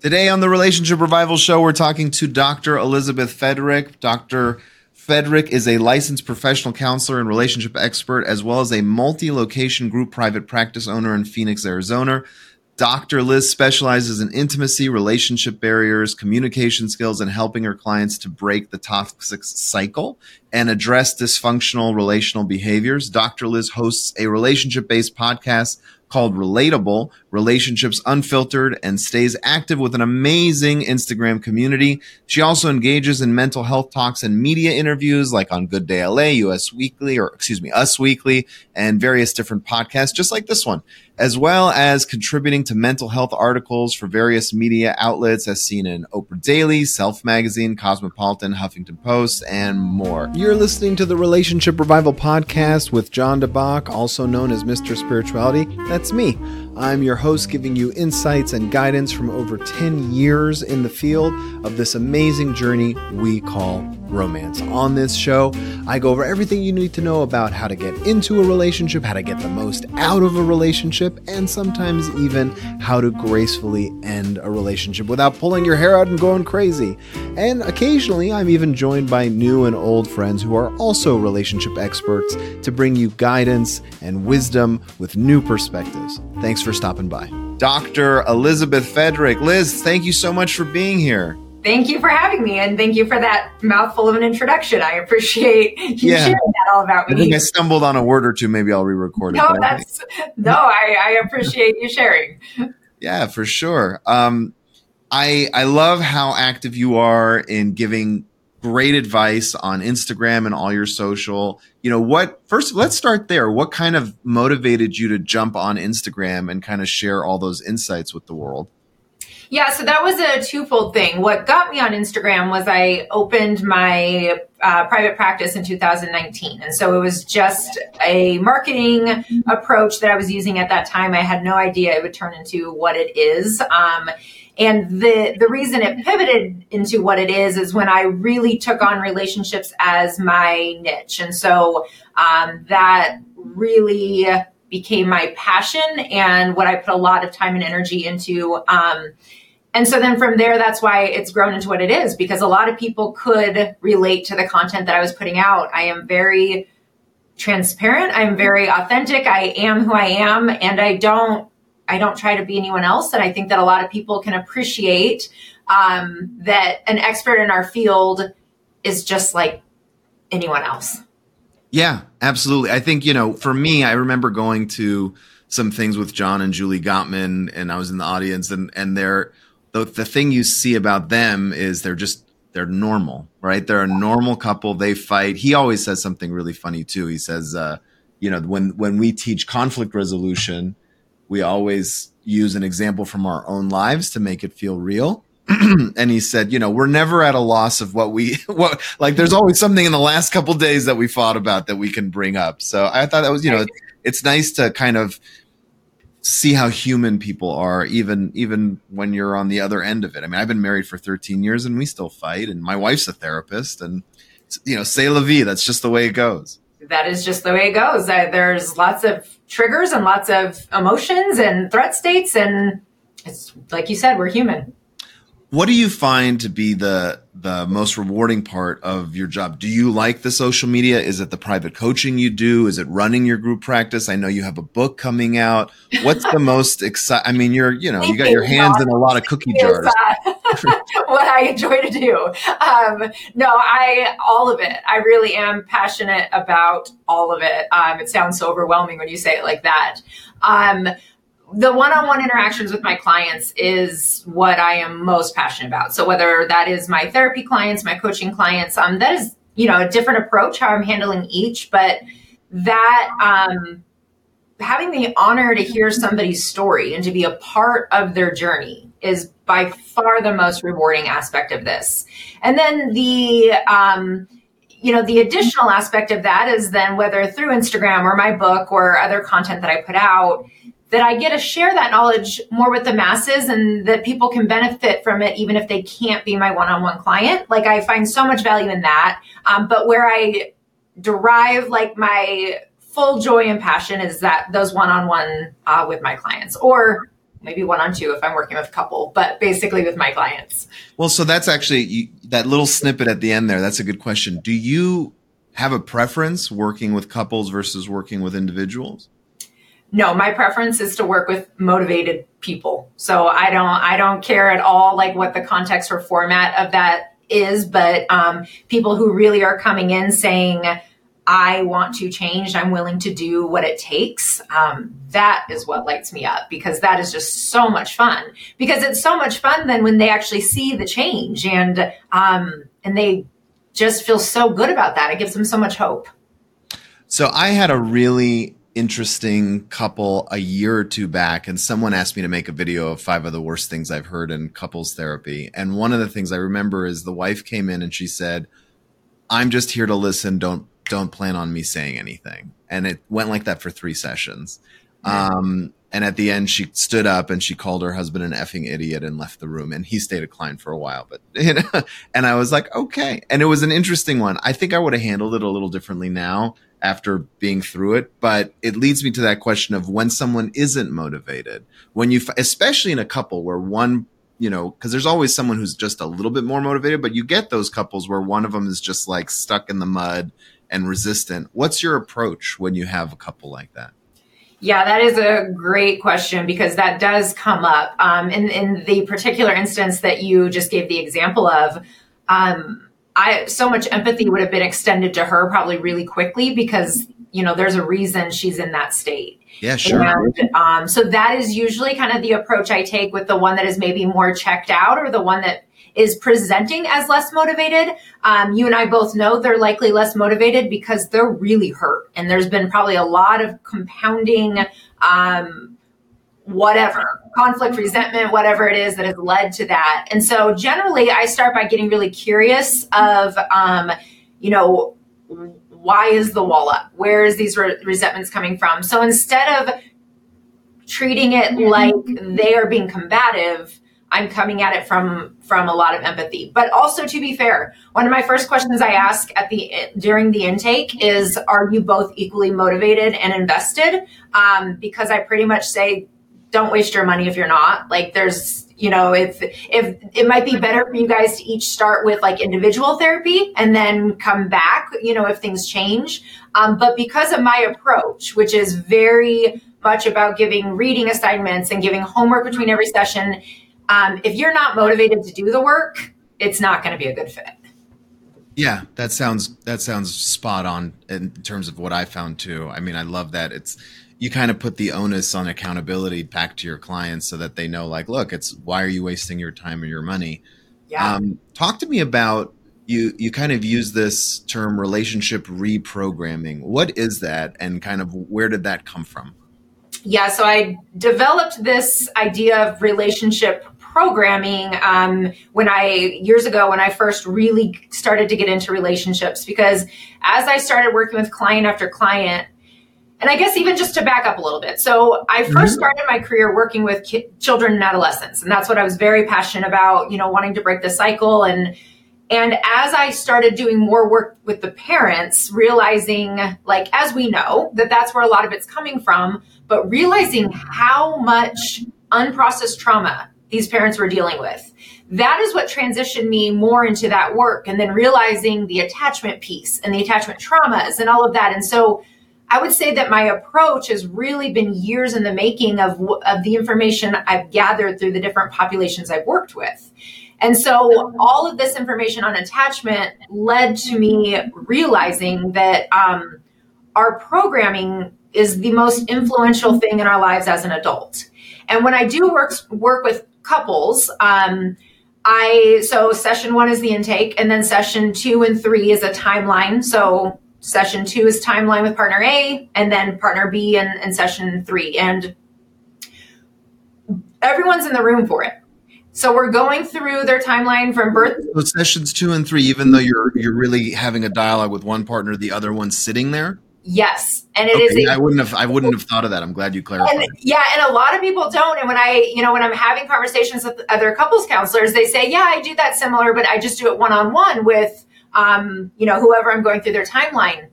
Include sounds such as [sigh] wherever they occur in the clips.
Today on the Relationship Revival Show, we're talking to Dr. Elizabeth Fedrick. Dr. Fedrick is a licensed professional counselor and relationship expert, as well as a multi location group private practice owner in Phoenix, Arizona. Dr. Liz specializes in intimacy, relationship barriers, communication skills, and helping her clients to break the toxic cycle and address dysfunctional relational behaviors. Dr. Liz hosts a relationship based podcast called Relatable Relationships Unfiltered and stays active with an amazing Instagram community. She also engages in mental health talks and media interviews like on Good Day LA, US Weekly, or excuse me, Us Weekly, and various different podcasts, just like this one, as well as contributing to mental health articles for various media outlets as seen in Oprah Daily, Self Magazine, Cosmopolitan, Huffington Post, and more. You're listening to the Relationship Revival Podcast with Jon DeBach, also known as Mr. Spirituality. That's me. I'm your host, giving you insights and guidance from over 10 years in the field of this amazing journey we call romance. On this show, I go over everything you need to know about how to get into a relationship, how to get the most out of a relationship, and sometimes even how to gracefully end a relationship without pulling your hair out and going crazy. And occasionally, I'm even joined by new and old friends who are also relationship experts to bring you guidance and wisdom with new perspectives. Thanks for stopping by. Dr. Elizabeth Fedrick. Liz, thank you so much for being here. Thank you for having me, and thank you for that mouthful of an introduction. I appreciate you yeah. sharing that all about me. I think I stumbled on a word or two. Maybe I'll re-record it. No, that's no. I, I appreciate you sharing. Yeah, for sure. Um, I I love how active you are in giving great advice on Instagram and all your social. You know, what first let's start there. What kind of motivated you to jump on Instagram and kind of share all those insights with the world? Yeah, so that was a twofold thing. What got me on Instagram was I opened my uh, private practice in 2019. And so it was just a marketing approach that I was using at that time. I had no idea it would turn into what it is. Um, and the, the reason it pivoted into what it is is when I really took on relationships as my niche. And so um, that really became my passion and what I put a lot of time and energy into. Um, and so then from there, that's why it's grown into what it is because a lot of people could relate to the content that I was putting out. I am very transparent. I'm very authentic. I am who I am and I don't I don't try to be anyone else. And I think that a lot of people can appreciate um, that an expert in our field is just like anyone else. Yeah, absolutely. I think, you know, for me, I remember going to some things with John and Julie Gottman, and I was in the audience, and, and they're, the, the thing you see about them is they're just, they're normal, right? They're a normal couple. They fight. He always says something really funny too. He says, uh, you know, when, when we teach conflict resolution, we always use an example from our own lives to make it feel real. [clears throat] and he said, you know, we're never at a loss of what we [laughs] what like there's always something in the last couple days that we fought about that we can bring up. So I thought that was, you know, it's nice to kind of see how human people are even even when you're on the other end of it. I mean, I've been married for 13 years and we still fight and my wife's a therapist and you know, say la vie, that's just the way it goes that is just the way it goes. there's lots of triggers and lots of emotions and threat states, and it's like you said, we're human. What do you find to be the the most rewarding part of your job? Do you like the social media? Is it the private coaching you do? Is it running your group practice? I know you have a book coming out. What's the [laughs] most exciting? I mean, you're you know you got your hands in a lot of cookie jars. Uh, [laughs] what I enjoy to do. Um, no, I all of it. I really am passionate about all of it. Um, it sounds so overwhelming when you say it like that. Um, the one-on-one interactions with my clients is what I am most passionate about. So whether that is my therapy clients, my coaching clients, um, that is you know a different approach how I'm handling each, but that um, having the honor to hear somebody's story and to be a part of their journey is by far the most rewarding aspect of this. And then the um, you know the additional aspect of that is then whether through Instagram or my book or other content that I put out that I get to share that knowledge more with the masses and that people can benefit from it even if they can't be my one-on-one client. Like I find so much value in that. Um, but where I derive like my full joy and passion is that those one-on-one uh, with my clients or maybe one on two if I'm working with a couple, but basically with my clients. Well, so that's actually you, that little snippet at the end there. That's a good question. Do you have a preference working with couples versus working with individuals? No, my preference is to work with motivated people. So I don't I don't care at all like what the context or format of that is, but um, people who really are coming in saying I want to change. I'm willing to do what it takes. Um, that is what lights me up because that is just so much fun. Because it's so much fun then when they actually see the change and um, and they just feel so good about that. It gives them so much hope. So I had a really interesting couple a year or two back, and someone asked me to make a video of five of the worst things I've heard in couples therapy. And one of the things I remember is the wife came in and she said, "I'm just here to listen. Don't don't plan on me saying anything. And it went like that for three sessions. Um, and at the end, she stood up and she called her husband an effing idiot and left the room. And he stayed a client for a while, but [laughs] you know, and I was like, okay. And it was an interesting one. I think I would have handled it a little differently now after being through it. But it leads me to that question of when someone isn't motivated, when you, especially in a couple where one you know, because there's always someone who's just a little bit more motivated, but you get those couples where one of them is just like stuck in the mud and resistant. What's your approach when you have a couple like that? Yeah, that is a great question because that does come up. Um, in, in the particular instance that you just gave the example of, um, I so much empathy would have been extended to her probably really quickly because you know there's a reason she's in that state. Yeah, sure. And, um, so that is usually kind of the approach I take with the one that is maybe more checked out or the one that is presenting as less motivated, um, you and I both know they're likely less motivated because they're really hurt. And there's been probably a lot of compounding, um, whatever conflict, resentment, whatever it is that has led to that. And so generally, I start by getting really curious of, um, you know, why is the wall up? Where is these re- resentments coming from? So instead of treating it like they are being combative, I'm coming at it from from a lot of empathy. But also to be fair, one of my first questions I ask at the during the intake is, "Are you both equally motivated and invested?" Um, because I pretty much say, "Don't waste your money if you're not." Like, there's you know, if if it might be better for you guys to each start with like individual therapy and then come back, you know, if things change. Um, but because of my approach, which is very much about giving reading assignments and giving homework between every session um, if you're not motivated to do the work, it's not going to be a good fit. Yeah, that sounds that sounds spot on in terms of what I found too. I mean, I love that it's you kind of put the onus on accountability back to your clients so that they know, like, look, it's why are you wasting your time or your money? Yeah. Um, talk to me about you. You kind of use this term relationship reprogramming. What is that, and kind of where did that come from? Yeah, so I developed this idea of relationship programming um, when I years ago when I first really started to get into relationships because as I started working with client after client, and I guess even just to back up a little bit. So I 1st mm-hmm. started my career working with ki- children and adolescents, and that's what I was very passionate about. You know, wanting to break the cycle and and as I started doing more work with the parents, realizing, like, as we know, that that's where a lot of it's coming from, but realizing how much unprocessed trauma these parents were dealing with. That is what transitioned me more into that work and then realizing the attachment piece and the attachment traumas and all of that. And so I would say that my approach has really been years in the making of, of the information I've gathered through the different populations I've worked with. And so all of this information on attachment led to me realizing that um, our programming is the most influential thing in our lives as an adult. And when I do work work with couples, um, I so session one is the intake, and then session two and three is a timeline. So session two is timeline with partner A, and then partner B, and, and session three, and everyone's in the room for it. So we're going through their timeline from birth. So sessions two and three, even though you're you're really having a dialogue with one partner, the other one's sitting there. Yes, and it okay, is. I wouldn't have. I wouldn't have thought of that. I'm glad you clarified. And, yeah, and a lot of people don't. And when I, you know, when I'm having conversations with other couples counselors, they say, "Yeah, I do that similar, but I just do it one on one with, um, you know, whoever I'm going through their timeline."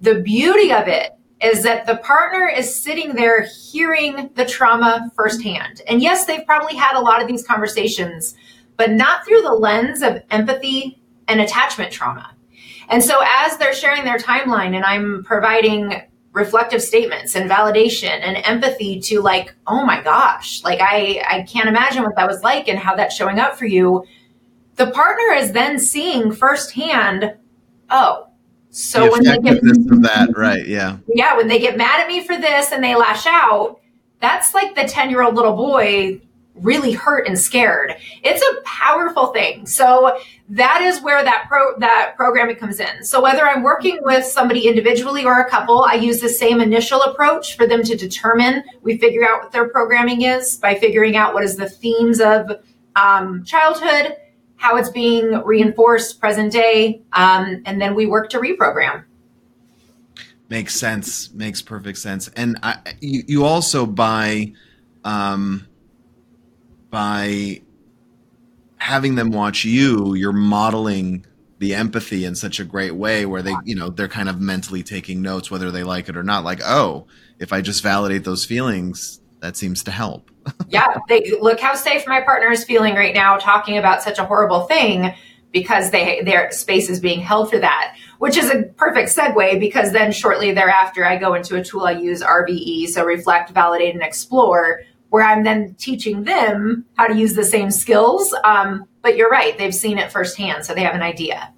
The beauty of it is that the partner is sitting there hearing the trauma firsthand. And yes, they've probably had a lot of these conversations, but not through the lens of empathy and attachment trauma. And so as they're sharing their timeline and I'm providing reflective statements and validation and empathy to like, oh my gosh, like I, I can't imagine what that was like and how that's showing up for you. The partner is then seeing firsthand, oh, so The when they get that, right? Yeah. yeah, when they get mad at me for this and they lash out, that's like the 10 year old little boy really hurt and scared. It's a powerful thing. So that is where that pro that programming comes in. So whether I'm working with somebody individually or a couple, I use the same initial approach for them to determine. We figure out what their programming is by figuring out what is the themes of um, childhood, how it's being reinforced present day, um, and then we work to reprogram. Makes sense. Makes perfect sense. And I, you, you also by, um, by having them watch you, you're modeling the empathy in such a great way where they, you know, they're kind of mentally taking notes whether they like it or not. Like, oh, if I just validate those feelings, that seems to help. [laughs] yeah, they look how safe my partner is feeling right now talking about such a horrible thing because they their space is being held for that, which is a perfect segue because then shortly thereafter I go into a tool I use RVE, so reflect, validate, and explore, where I'm then teaching them how to use the same skills. Um, but you're right, they've seen it firsthand, so they have an idea.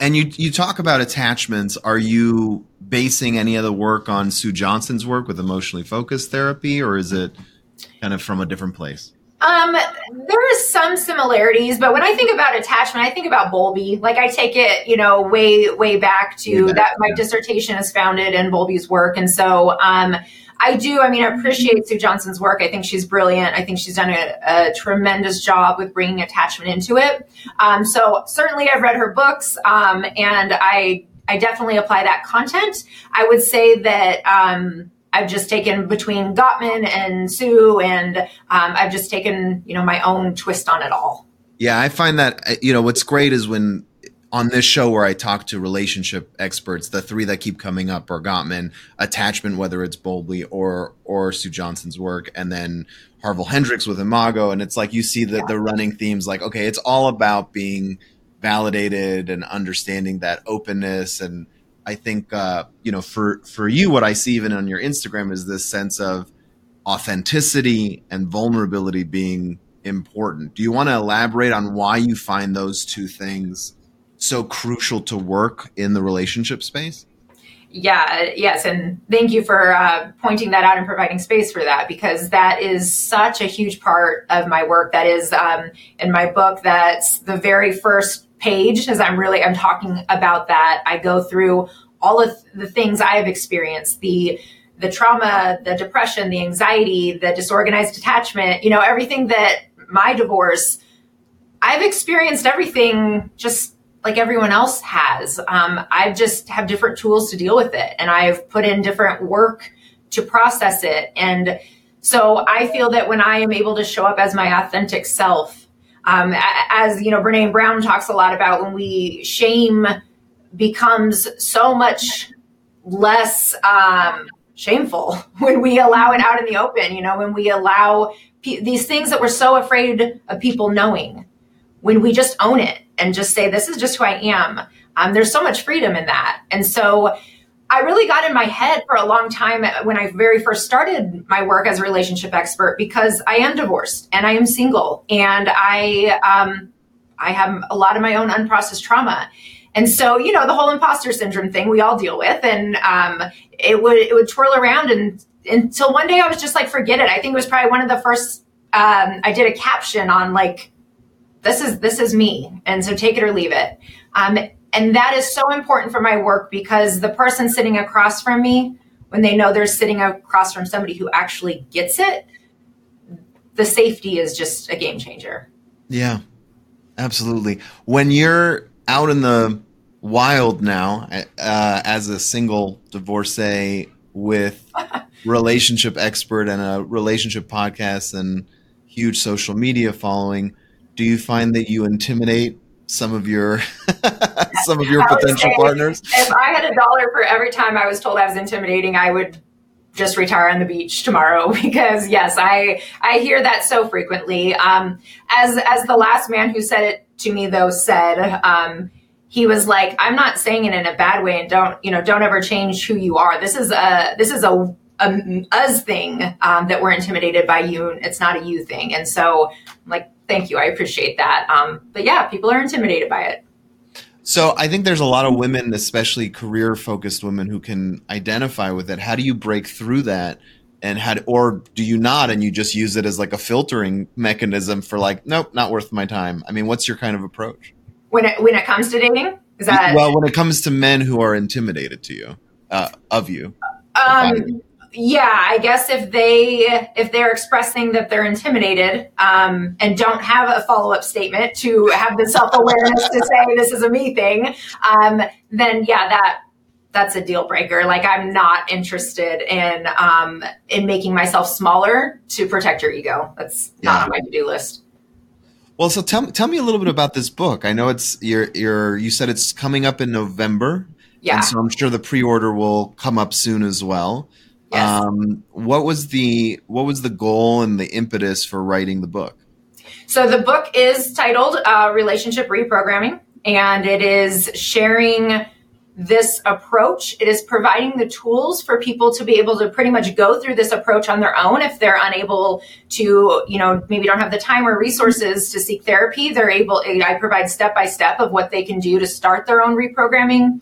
And you you talk about attachments. Are you basing any of the work on Sue Johnson's work with emotionally focused therapy, or is it kind of from a different place? Um, there is some similarities, but when I think about attachment, I think about Bowlby. Like I take it, you know, way, way back to Way back, that. My yeah. dissertation is founded in Bowlby's work, and so um, I do. I mean, I appreciate Sue Johnson's work. I think she's brilliant. I think she's done a, a tremendous job with bringing attachment into it. Um, so certainly, I've read her books, um, and I I definitely apply that content. I would say that. Um, I've just taken between Gottman and Sue, and um, I've just taken you know my own twist on it all. Yeah, I find that you know what's great is when on this show where I talk to relationship experts, the three that keep coming up are Gottman, attachment, whether it's Bowlby or or Sue Johnson's work, and then Harville Hendrix with Imago, and it's like you see the the running themes, like okay, it's all about being validated and understanding that openness and I think uh, you know for for you, what I see even on your Instagram is this sense of authenticity and vulnerability being important. Do you want to elaborate on why you find those two things so crucial to work in the relationship space? Yeah, yes, and thank you for uh, pointing that out and providing space for that because that is such a huge part of my work. That is um, in my book. That's the very first page as I'm really I'm talking about that. I go through all of the things I have experienced the the trauma, the depression, the anxiety, the disorganized attachment. You know everything that my divorce. I've experienced everything just like everyone else has. Um, I just have different tools to deal with it, and I've put in different work to process it. And so I feel that when I am able to show up as my authentic self, um, as you know, Brene Brown talks a lot about when we shame becomes so much less um, shameful [laughs] when we allow it out in the open. You know, when we allow pe- these things that we're so afraid of people knowing, when we just own it and just say, "This is just who I am." Um, there's so much freedom in that, and so. I really got in my head for a long time when I very first started my work as a relationship expert because I am divorced and I am single and I um, I have a lot of my own unprocessed trauma. And so, you know, the whole imposter syndrome thing we all deal with, and um, it would it would twirl around, and until one day I was just like, forget it. I think it was probably one of the first. Um, I did a caption on like, this is this is me, and so take it or leave it. Um, and that is so important for my work because the person sitting across from me, when they know they're sitting across from somebody who actually gets it, the safety is just a game changer. Yeah, absolutely. When you're out in the wild now uh, as a single divorcee with [laughs] relationship expert and a relationship podcast and huge social media following, do you find that you intimidate some of your [laughs] some of your potential partners? If I had a dollar for every time I was told I was intimidating, I would just retire on the beach tomorrow [laughs] because yes, I I hear that so frequently. Um, as as the last man who said it to me though said, um, he was like, I'm not saying it in a bad way, and don't you know, don't ever change who you are. This is a this is a a us thing um, that we're intimidated by you. It's not a you thing, and so I'm like, thank you, I appreciate that. Um, but yeah, people are intimidated by it. So I think there's a lot of women, especially career focused women, who can identify with it. How do you break through that? And how, do, or do you not, and you just use it as like a filtering mechanism for like, nope, not worth my time. I mean, what's your kind of approach when it when it comes to dating? Is that well, when it comes to men who are intimidated to you, uh, of you? Um, yeah, I guess if they if they're expressing that they're intimidated um, and don't have a follow up statement to have the self awareness to say this is a me thing, um, then yeah, that that's a deal breaker. Like I'm not interested in um, in making myself smaller to protect your ego. That's yeah. not on my to do list. Well, so tell tell me a little bit about this book. I know it's you're, you're you said it's coming up in November. Yeah. And so I'm sure the pre order will come up soon as well. Yes. Um, what was the what was the goal and the impetus for writing the book? So the book is titled uh, "Relationship Reprogramming," and it is sharing this approach. It is providing the tools for people to be able to pretty much go through this approach on their own. If they're unable to, you know, maybe don't have the time or resources to seek therapy, they're able, I provide step by step of what they can do to start their own reprogramming.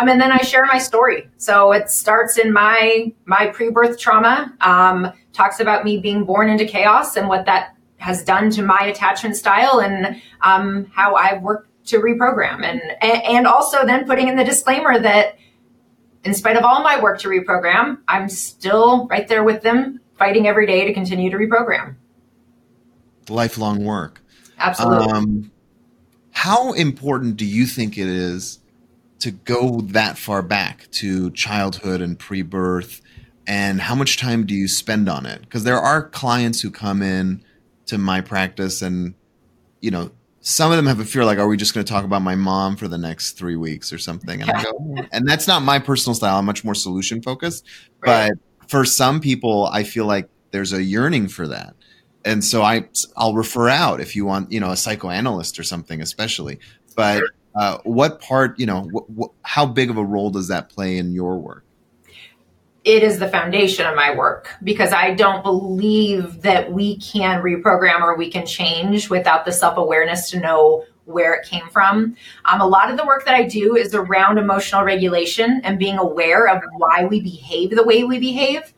Um, and then I share my story. So it starts in my, my pre-birth trauma, um, talks about me being born into chaos and what that has done to my attachment style and um, how I've worked to reprogram. And and also then putting in the disclaimer that in spite of all my work to reprogram i'm still right there with them fighting every day to continue to reprogram. Lifelong work. Absolutely. Um, how important do you think it is to go that far back to childhood and pre-birth? And how much time do you spend on it? Because there are clients who come in to my practice and you know some of them have a fear like, are we just going to talk about my mom for the next three weeks or something? And I go, and that's not my personal style. I'm much more solution focused. Right. But for some people, I feel like there's a yearning for that. And so I, I'll refer out if you want, you know, a psychoanalyst or something, especially. But uh, what part, you know, wh- wh- how big of a role does that play in your work? It is the foundation of my work because I don't believe that we can reprogram or we can change without the self awareness to know where it came from. Um, a lot of the work that I do is around emotional regulation and being aware of why we behave the way we behave.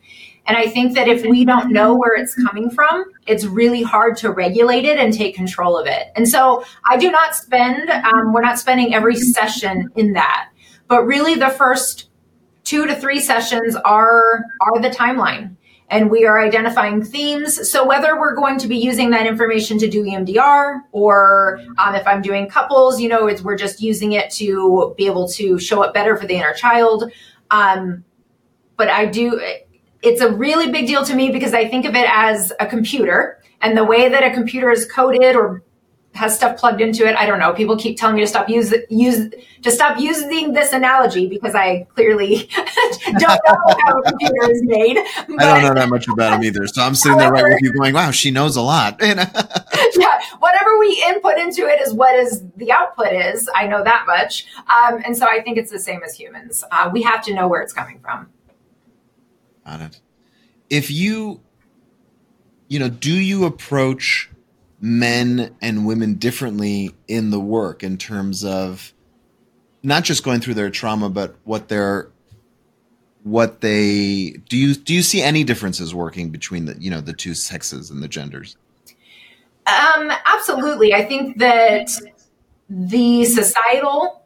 And I think that if we don't know where it's coming from, it's really hard to regulate it and take control of it. And so I do not spend, um, we're not spending every session in that. But really, the first two to three sessions are are the timeline and we are identifying themes. So whether we're going to be using that information to do EMDR or um, if I'm doing couples, you know, we're just using it to be able to show up better for the inner child. Um, but I do, it's a really big deal to me because I think of it as a computer and the way that a computer is coded or has stuff plugged into it. I don't know. People keep telling me to stop use use to stop using this analogy because I clearly [laughs] don't know how a computer is made. But, I don't know that much about them either. So I'm sitting however, there right with you going, wow, she knows a lot. [laughs] [laughs] yeah. Whatever we input into it is what is the output is. I know that much. Um, and so I think it's the same as humans. Uh, we have to know where it's coming from. Got it. If you, you know, do you approach men and women differently in the work in terms of not just going through their trauma, but what they're what they do you do you see any differences working between the you know the two sexes and the genders? Um absolutely. I think that the societal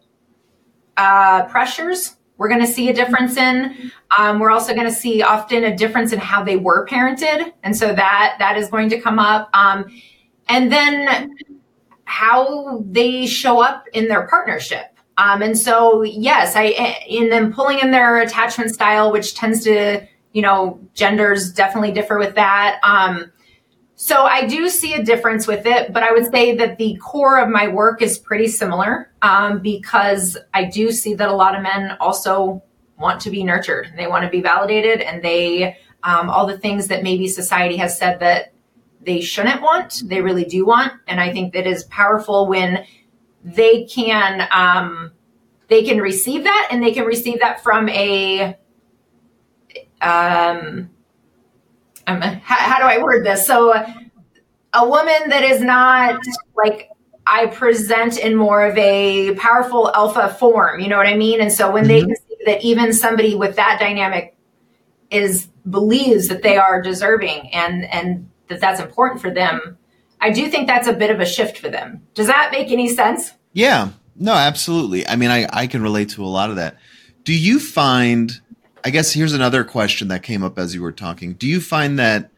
uh, pressures we're going to see a difference in. Um, we're also going to see often a difference in how they were parented. And so that that is going to come up. Um, and then how they show up in their partnership. Um, and so, yes, I in them pulling in their attachment style, which tends to, you know, genders definitely differ with that. Um, So I do see a difference with it, but I would say that the core of my work is pretty similar um, because I do see that a lot of men also want to be nurtured. They want to be validated, and they um, all the things that maybe society has said that they shouldn't want, they really do want. And I think that is powerful when they can um, they can receive that, and they can receive that from a um, um, how, how do I word this? So, a woman that is not like I present in more of a powerful alpha form, you know what I mean? And so when mm-hmm. they can see that even somebody with that dynamic is believes that they are deserving and and that that's important for them, I do think that's a bit of a shift for them. Does that make any sense? Yeah. No, absolutely. I mean, I I can relate to a lot of that. Do you find I guess here's another question that came up as you were talking. Do you find that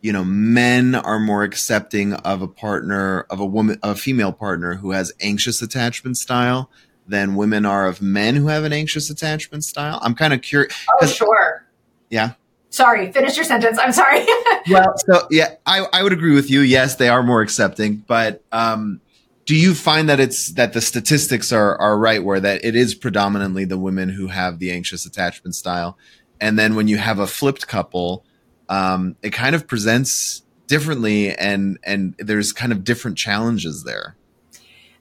you know men are more accepting of a partner of a woman a female partner who has anxious attachment style than women are of men who have an anxious attachment style? I'm kind of curious. Oh, sure. Yeah. Sorry, finish your sentence. I'm sorry. [laughs] well, so yeah, I, I would agree with you. Yes, they are more accepting, but um, do you find that it's that the statistics are are right where that it is predominantly the women who have the anxious attachment style and then when you have a flipped couple um, it kind of presents differently and and there's kind of different challenges there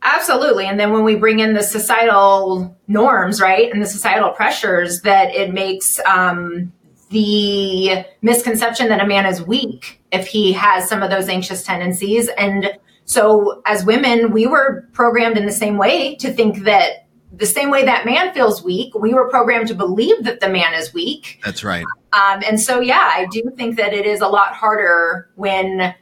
absolutely and then when we bring in the societal norms right and the societal pressures that it makes um, the misconception that a man is weak if he has some of those anxious tendencies and so as women, we were programmed in the same way to think that the same way that man feels weak, we were programmed to believe that the man is weak. That's right. Um, and so, yeah, I do think that it is a lot harder when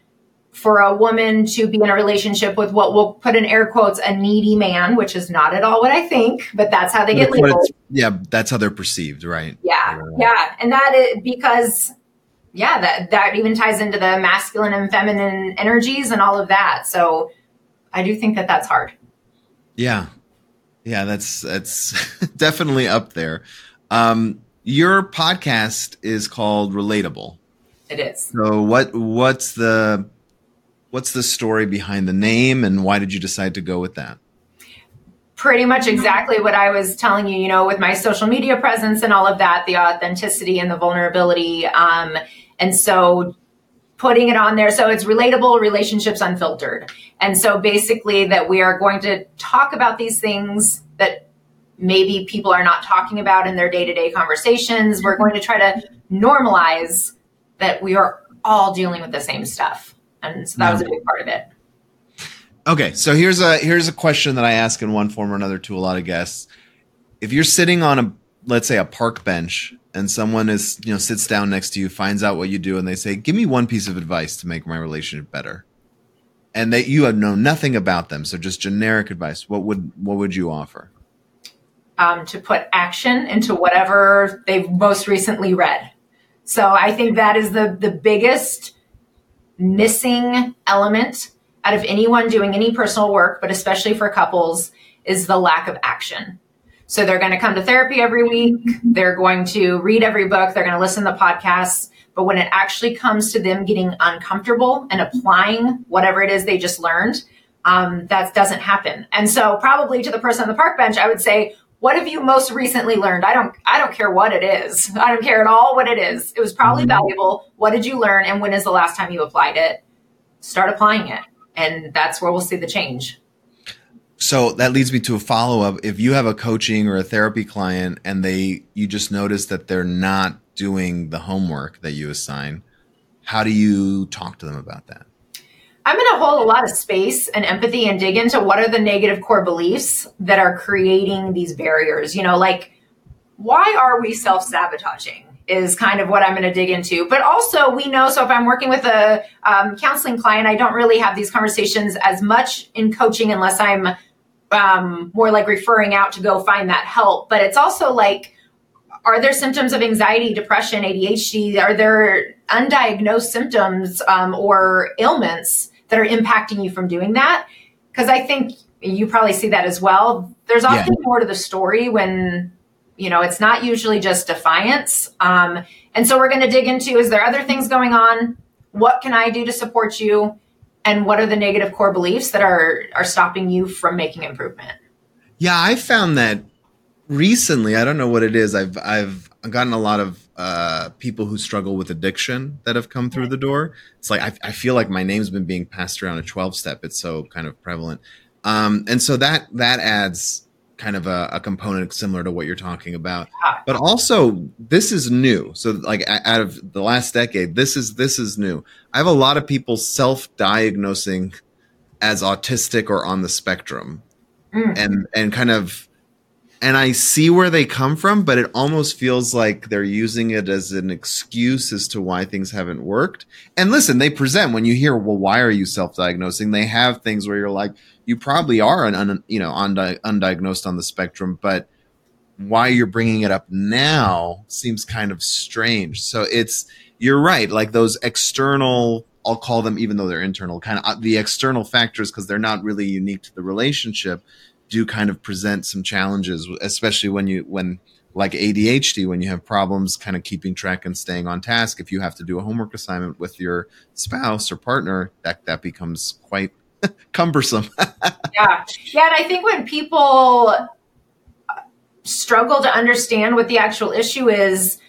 for a woman to be in a relationship with what we'll put in air quotes a needy man, which is not at all what I think, but that's how they get labeled. Yeah, that's how they're perceived, right? Yeah, yeah, and that is because yeah, that that even ties into the masculine and feminine energies and all of that. So I do think that that's hard. Yeah, yeah, that's that's [laughs] definitely up there. Um, your podcast is called Relatable. It is. So what what's the what's the story behind the name and why did you decide to go with that? Pretty much exactly what I was telling you, you know, with my social media presence and all of that, the authenticity and the vulnerability. Um, and so putting it on there so it's relatable relationships unfiltered and so basically that we are going to talk about these things that maybe people are not talking about in their day-to-day conversations we're going to try to normalize that we are all dealing with the same stuff and so that was a big part of it. Okay so here's a here's a question that i ask in one form or another to a lot of guests. If you're sitting on a let's say a park bench and someone is you know sits down next to you finds out what you do and they say give me one piece of advice to make my relationship better. And that you have known nothing about them so just generic advice what would what would you offer? Um, to put action into whatever they've most recently read. So i think that is the the biggest missing element out of anyone doing any personal work but especially for couples is the lack of action so they're going to come to therapy every week. They're going to read every book. They're going to listen to podcasts. But when it actually comes to them getting uncomfortable and applying whatever it is they just learned, um, that doesn't happen. And so probably to the person on the park bench, I would say, what have you most recently learned? I don't, I don't care what it is. I don't care at all what it is. It was probably mm-hmm. valuable. What did you learn? And when is the last time you applied it? Start applying it. And that's where we'll see the change so that leads me to a follow up. If you have a coaching or a therapy client and they you just notice that they're not doing the homework that you assign, how do you talk to them about that? I'm going to hold a lot of space and empathy and dig into what are the negative core beliefs that are creating these barriers. You know, like why are we self sabotaging? Is kind of what I'm going to dig into. But also, we know so if I'm working with a um, counseling client, I don't really have these conversations as much in coaching unless I'm um, more like referring out to go find that help. But it's also like, are there symptoms of anxiety, depression, ADHD? Are there undiagnosed symptoms um, or ailments that are impacting you from doing that? Because I think you probably see that as well. There's often yeah. more to the story when you know it's not usually just defiance. Um, and so we're going to dig into: is there other things going on? what can I do to support you? And what are the negative core beliefs that are are stopping you from making improvement? Yeah, I found that recently. I don't know what it is. I've I've gotten a lot of uh, people who struggle with addiction that have come through the door. It's like I, I feel like my name's been being passed around a twelve step. It's so kind of prevalent, um, and so that that adds kind of a, a, component similar to what you're talking about but also this is new so like out of the last decade this is this is new i have a lot of people self-diagnosing as autistic or on the spectrum mm. and and kind of and i see where they come from but it almost feels like they're using it as an excuse as to why things haven't worked and listen they present when you hear well why are you self-diagnosing they have things where you're like you probably are an un, you know undi- undiagnosed on the spectrum, but why you're bringing it up now seems kind of strange. So it's you're right, like those external. I'll call them, even though they're internal, kind of uh, the external factors because they're not really unique to the relationship. Do kind of present some challenges, especially when you when like ADHD, when you have problems kind of keeping track and staying on task. If you have to do a homework assignment with your spouse or partner, that that becomes quite [laughs] cumbersome. [laughs] yeah. Yeah. And I think when people uh, struggle to understand what the actual issue is,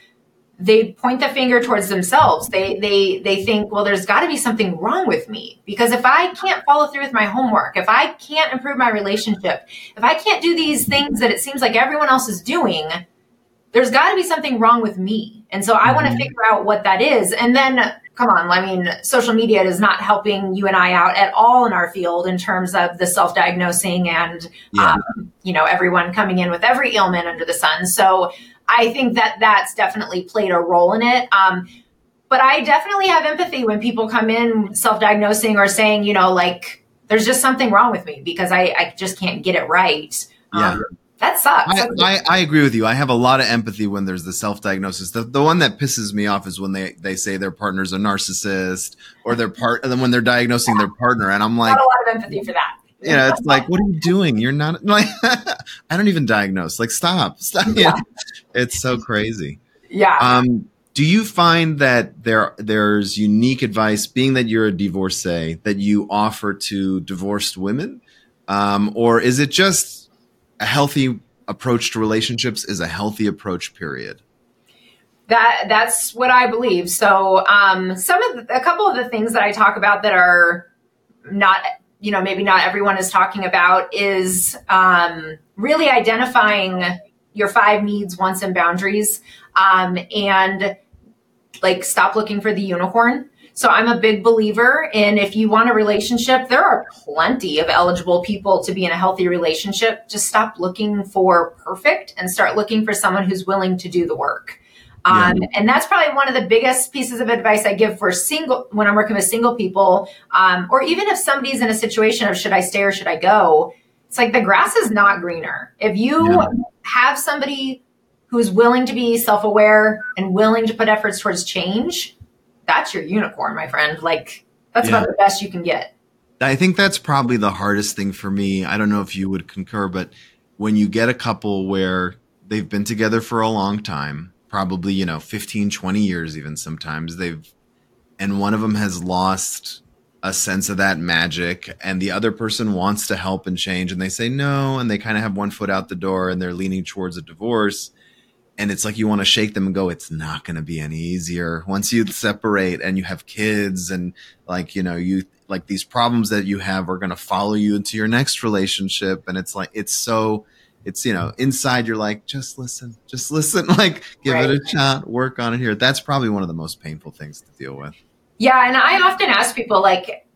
they point the finger towards themselves. They they they think, well, there's got to be something wrong with me because if I can't follow through with my homework, if I can't improve my relationship, if I can't do these things that it seems like everyone else is doing, there's got to be something wrong with me. And so I mm-hmm. want to figure out what that is. And then come on, I mean, social media is not helping you and I out at all in our field in terms of the self diagnosing and, yeah. um, you know, everyone coming in with every ailment under the sun. So I think that that's definitely played a role in it. Um, but I definitely have empathy when people come in self diagnosing or saying, you know, like, there's just something wrong with me because I, I just can't get it right. Yeah. Um, that sucks. I, I, I, agree with you. I have a lot of empathy when there's the self diagnosis. The, the one that pisses me off is when they, they say their partner's a narcissist or their part, and then when they're diagnosing yeah. their partner, and I'm like, not a lot of empathy for that. Yeah, it's like, what are you doing? You're not [laughs] like, I don't even diagnose. Like, stop, [laughs] stop. Yeah. It's so crazy. Yeah. Um, do you find that there there's unique advice, being that you're a divorcee, that you offer to divorced women, um, or is it just a healthy approach to relationships is a healthy approach period that that's what i believe so um, some of the, a couple of the things that i talk about that are not you know maybe not everyone is talking about is um, really identifying your five needs wants and boundaries um, and like stop looking for the unicorn so I'm a big believer in if you want a relationship, there are plenty of eligible people to be in a healthy relationship. Just stop looking for perfect and start looking for someone who's willing to do the work. Um, yeah. And that's probably one of the biggest pieces of advice I give for single when I'm working with single people, um, or even if somebody's in a situation of should I stay or should I go. It's like the grass is not greener. If you yeah. have somebody who's willing to be self-aware and willing to put efforts towards change, that's your unicorn, my friend. Like that's yeah. about the best you can get. I think that's probably the hardest thing for me. I don't know if you would concur, but when you get a couple where they've been together for a long time, probably, you know, 15, 20 years even sometimes, they've and one of them has lost a sense of that magic and the other person wants to help and change and they say no and they kind of have one foot out the door and they're leaning towards a divorce and it's like you want to shake them and go it's not going to be any easier. Once you separate and you have kids and like you know you like these problems that you have are going to follow you into your next relationship and it's like it's so it's you know inside you're like just listen just listen [laughs] like give right. it a shot work on it here that's probably one of the most painful things to deal with yeah and i often ask people like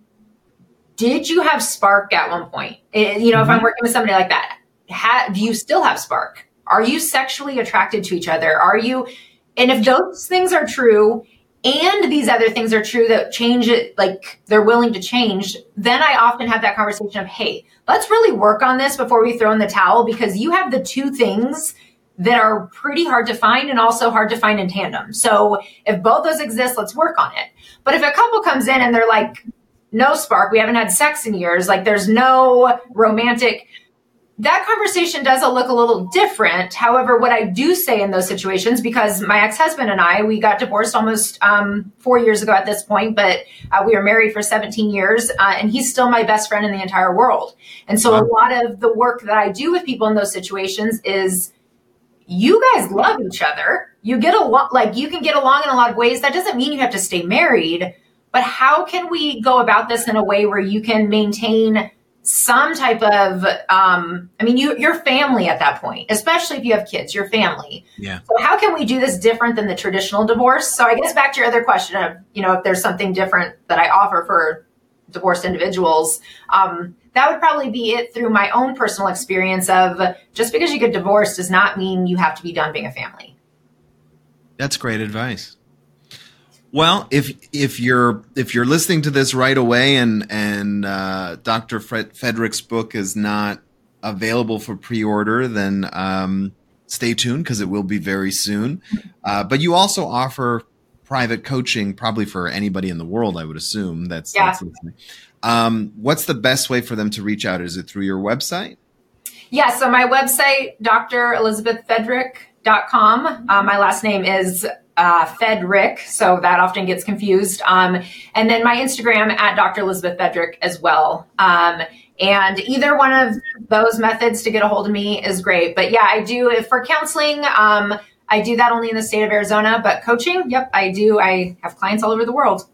did you have spark at one point eh, you know mm-hmm. if i'm mm-hmm. working with somebody like that ha- do you still have spark are you sexually attracted to each other? Are you, and if those things are true and these other things are true that change it, like they're willing to change, then I often have that conversation of, hey, let's really work on this before we throw in the towel because you have the two things that are pretty hard to find and also hard to find in tandem. So if both those exist, let's work on it. But if a couple comes in and they're like, no spark, we haven't had sex in years, like there's no romantic that conversation does look a little different. However, what I do say in those situations, because my ex husband and I, we got divorced almost um, four years ago at this point, but uh, we were married for 17 years, uh, and he's still my best friend in the entire world. And so, wow. a lot of the work that I do with people in those situations is you guys love each other. You get a lot, like you can get along in a lot of ways. That doesn't mean you have to stay married, but how can we go about this in a way where you can maintain some type of um, i mean you your family at that point especially if you have kids your family. Yeah. So how can we do this different than the traditional divorce? So i guess back to your other question of you know if there's something different that i offer for divorced individuals um, that would probably be it through my own personal experience of just because you get divorced does not mean you have to be done being a family. That's great advice well, if if you're if you're listening to this right away and and uh, Dr. Fred Fedrick's book is not available for pre-order, then um, stay tuned because it will be very soon. Uh, but you also offer private coaching, probably for anybody in the world, I would assume. That's, yeah. that's. Um, what's the best way for them to reach out? Is it through your website? Yeah, so my website, drelizabethfedrick.com. Uh, my last name is uh, Fedrick, so that often gets confused. Um, and then my Instagram at Dr. Elizabeth Fedrick as well. Um, and either one of those methods to get a hold of me is great. But yeah, I do if for counseling. Um, I do that only in the state of Arizona, but coaching, yep, I do. I have clients all over the world.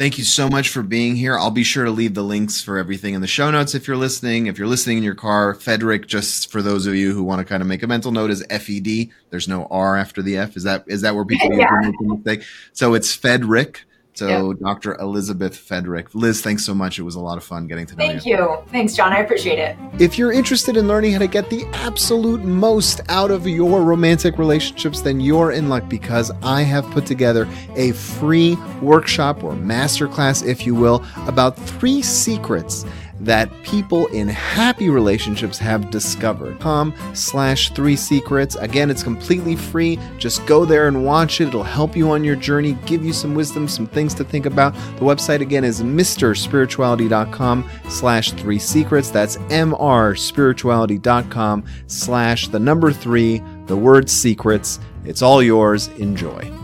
Thank you so much for being here. I'll be sure to leave the links for everything in the show notes if you're listening. If you're listening in your car, Fedrick, just for those of you who want to kind of make a mental note, is F E D. There's no R after the F. Is that is that where people [laughs] yeah. make the mistake? So it's Fedrick. So Dr. Elizabeth Fedrick. Liz, thanks so much. It was a lot of fun getting to know Thank you. Thank you. Thanks, Jon. I appreciate it. If you're interested in learning how to get the absolute most out of your romantic relationships, then you're in luck because I have put together a free workshop or masterclass, if you will, about three secrets that people in happy relationships have discovered. Com slash three secrets. Again, it's completely free. Just go there and watch it. It'll help you on your journey, give you some wisdom, some things to think about. The website again is mrspirituality.com slash three secrets. That's mrspirituality.com slash the number three, the word secrets. It's all yours. Enjoy.